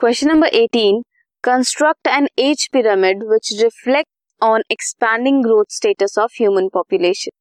Question number 18. Construct an age pyramid which reflects on expanding growth status of human population.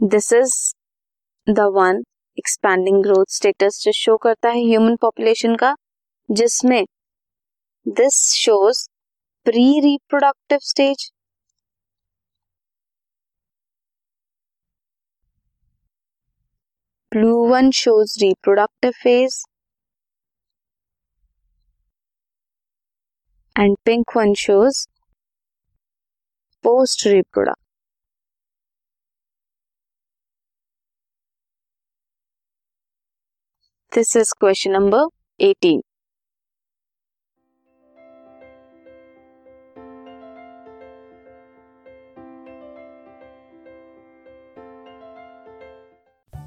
This is the one expanding growth status जो show करता है human population का जिसमें this shows pre reproductive stage blue one shows reproductive phase and pink one shows post reproduct. This is question number 18.